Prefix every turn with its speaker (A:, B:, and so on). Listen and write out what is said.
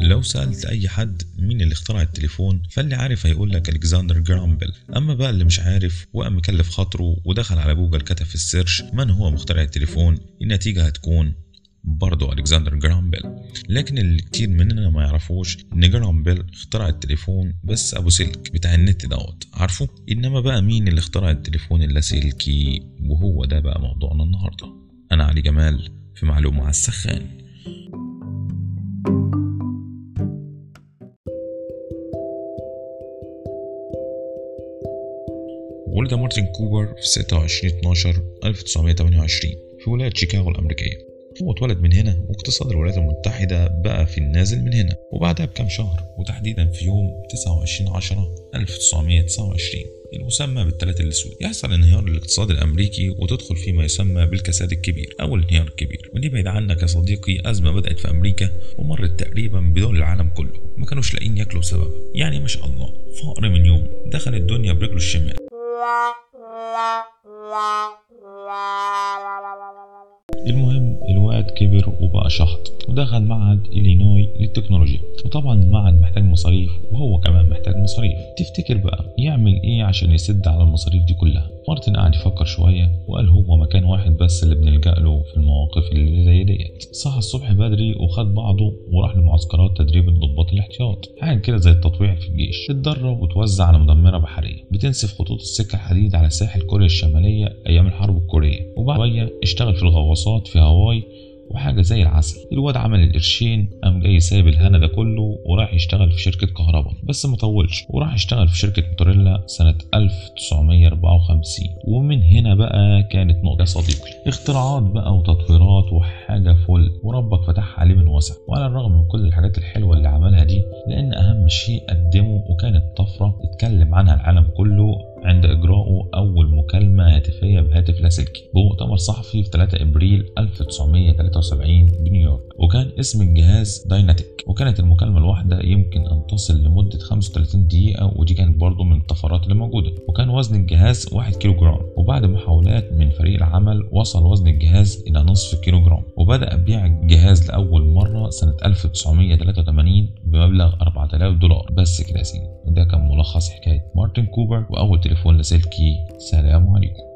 A: لو سألت أي حد مين اللي اخترع التليفون فاللي عارف هيقول لك ألكسندر جرام بيل أما بقى اللي مش عارف وقام مكلف خاطره ودخل على جوجل كتب في ال search من هو مخترع التليفون النتيجة هتكون؟ برضه ألكسندر جرام بيل لكن اللي كتير مننا ما يعرفوش إن جرام بيل اخترع التليفون بس أبو سلك بتاع النت دوت. عارفه؟ إنما بقى مين اللي اخترع التليفون اللاسلكي وهو ده بقى موضوعنا النهاردة. أنا علي جمال في معلومة على السخان. ولد مارتن كوبر في 26 12 1928 في ولاية شيكاغو الأمريكية. هو اتولد من هنا واقتصاد الولايات المتحدة بقى في النازل من هنا وبعدها بكام شهر وتحديدا في يوم 29 10 1929 المسمى بالثلاث الأسود. يحصل انهيار الاقتصاد الأمريكي وتدخل فيه ما يسمى بالكساد الكبير أو الانهيار الكبير ودي بعيد عنك يا صديقي أزمة بدأت في أمريكا ومرت تقريبا بدول العالم كله. ما كانوش لاقيين ياكلوا سبب. يعني ما شاء الله فقر من يوم دخل الدنيا برجله الشمال. المهم الواد كبر وبقى شحط ودخل معهد إلينوي للتكنولوجيا. وطبعا المعهد محتاج مصاريف وهو كمان محتاج مصاريف. تفتكر بقى يعمل إيه عشان يسد على المصاريف دي كلها؟ مارتن قعد يفكر شوية وقال هو مكان واحد بس اللي بنلجأ له في المواقف اللي زي ديت. صحى الصبح بدري وخد بعضه وراح لمعسكرات تدريب الضباط الاحتياط. حاجة كده زي التطويع في الجيش. اتدرب وتوزع على مدمرة بحرية. بتنسف خطوط السكة الحديد على ساحل كوريا الشمالية أيام الحرب الكورية. وبعد شوية اشتغل في الغواصات في هاواي وحاجة زي العسل. الواد عمل القرشين قام جاي سايب الهنا ده كله وراح يشتغل في شركة كهرباء بس ما طولش وراح يشتغل في شركة موتوريلا سنة 1954 ومن هنا بقى كانت نقطة صديقي. اختراعات بقى وتطويرات وحاجة فل وربك فتح عليه من وسع وعلى الرغم من كل الحاجات الحلوة اللي عملها دي إلا إن أهم شيء قدمه وكانت طفرة اتكلم عنها العالم كله عند إجراءه أول مكالمة هاتفية بهاتف لاسلكي. صحفي في 3 إبريل 1973 بنيويورك وكان اسم الجهاز DynaTAC وكانت المكالمة الواحدة يمكن أن تصل لمدة 35 دقيقة ودي كانت برضه من الطفرات اللي موجودة. وكان وزن الجهاز 1 كيلو جرام وبعد محاولات من فريق العمل وصل وزن الجهاز إلى نصف كيلو جرام وبدأ بيع الجهاز لأول مرة سنة 1983 بمبلغ 4000 دولار. بس كده يا سيدي وده كان ملخص حكاية مارتن كوبر وأول تليفون لاسلكي سلام عليكم.